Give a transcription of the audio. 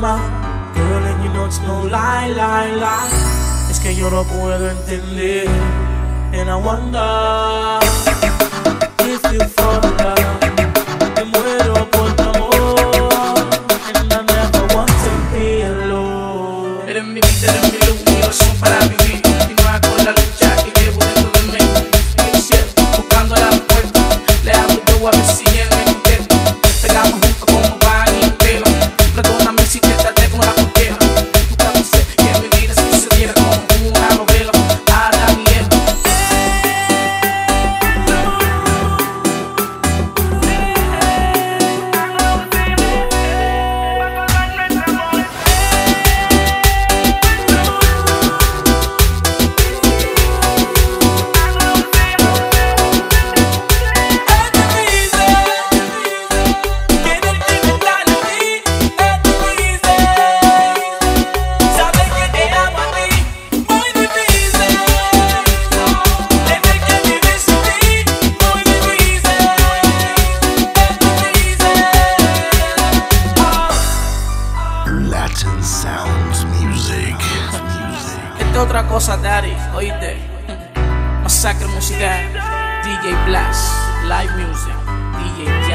tu Girl and you know it's no lie, lie, lie. Es que yo no puedo entender. And I wonder. Sights Sounds Music. Esta es otra cosa, Daddy, oíste. Masacre musical. DJ Blast, Live Music, DJ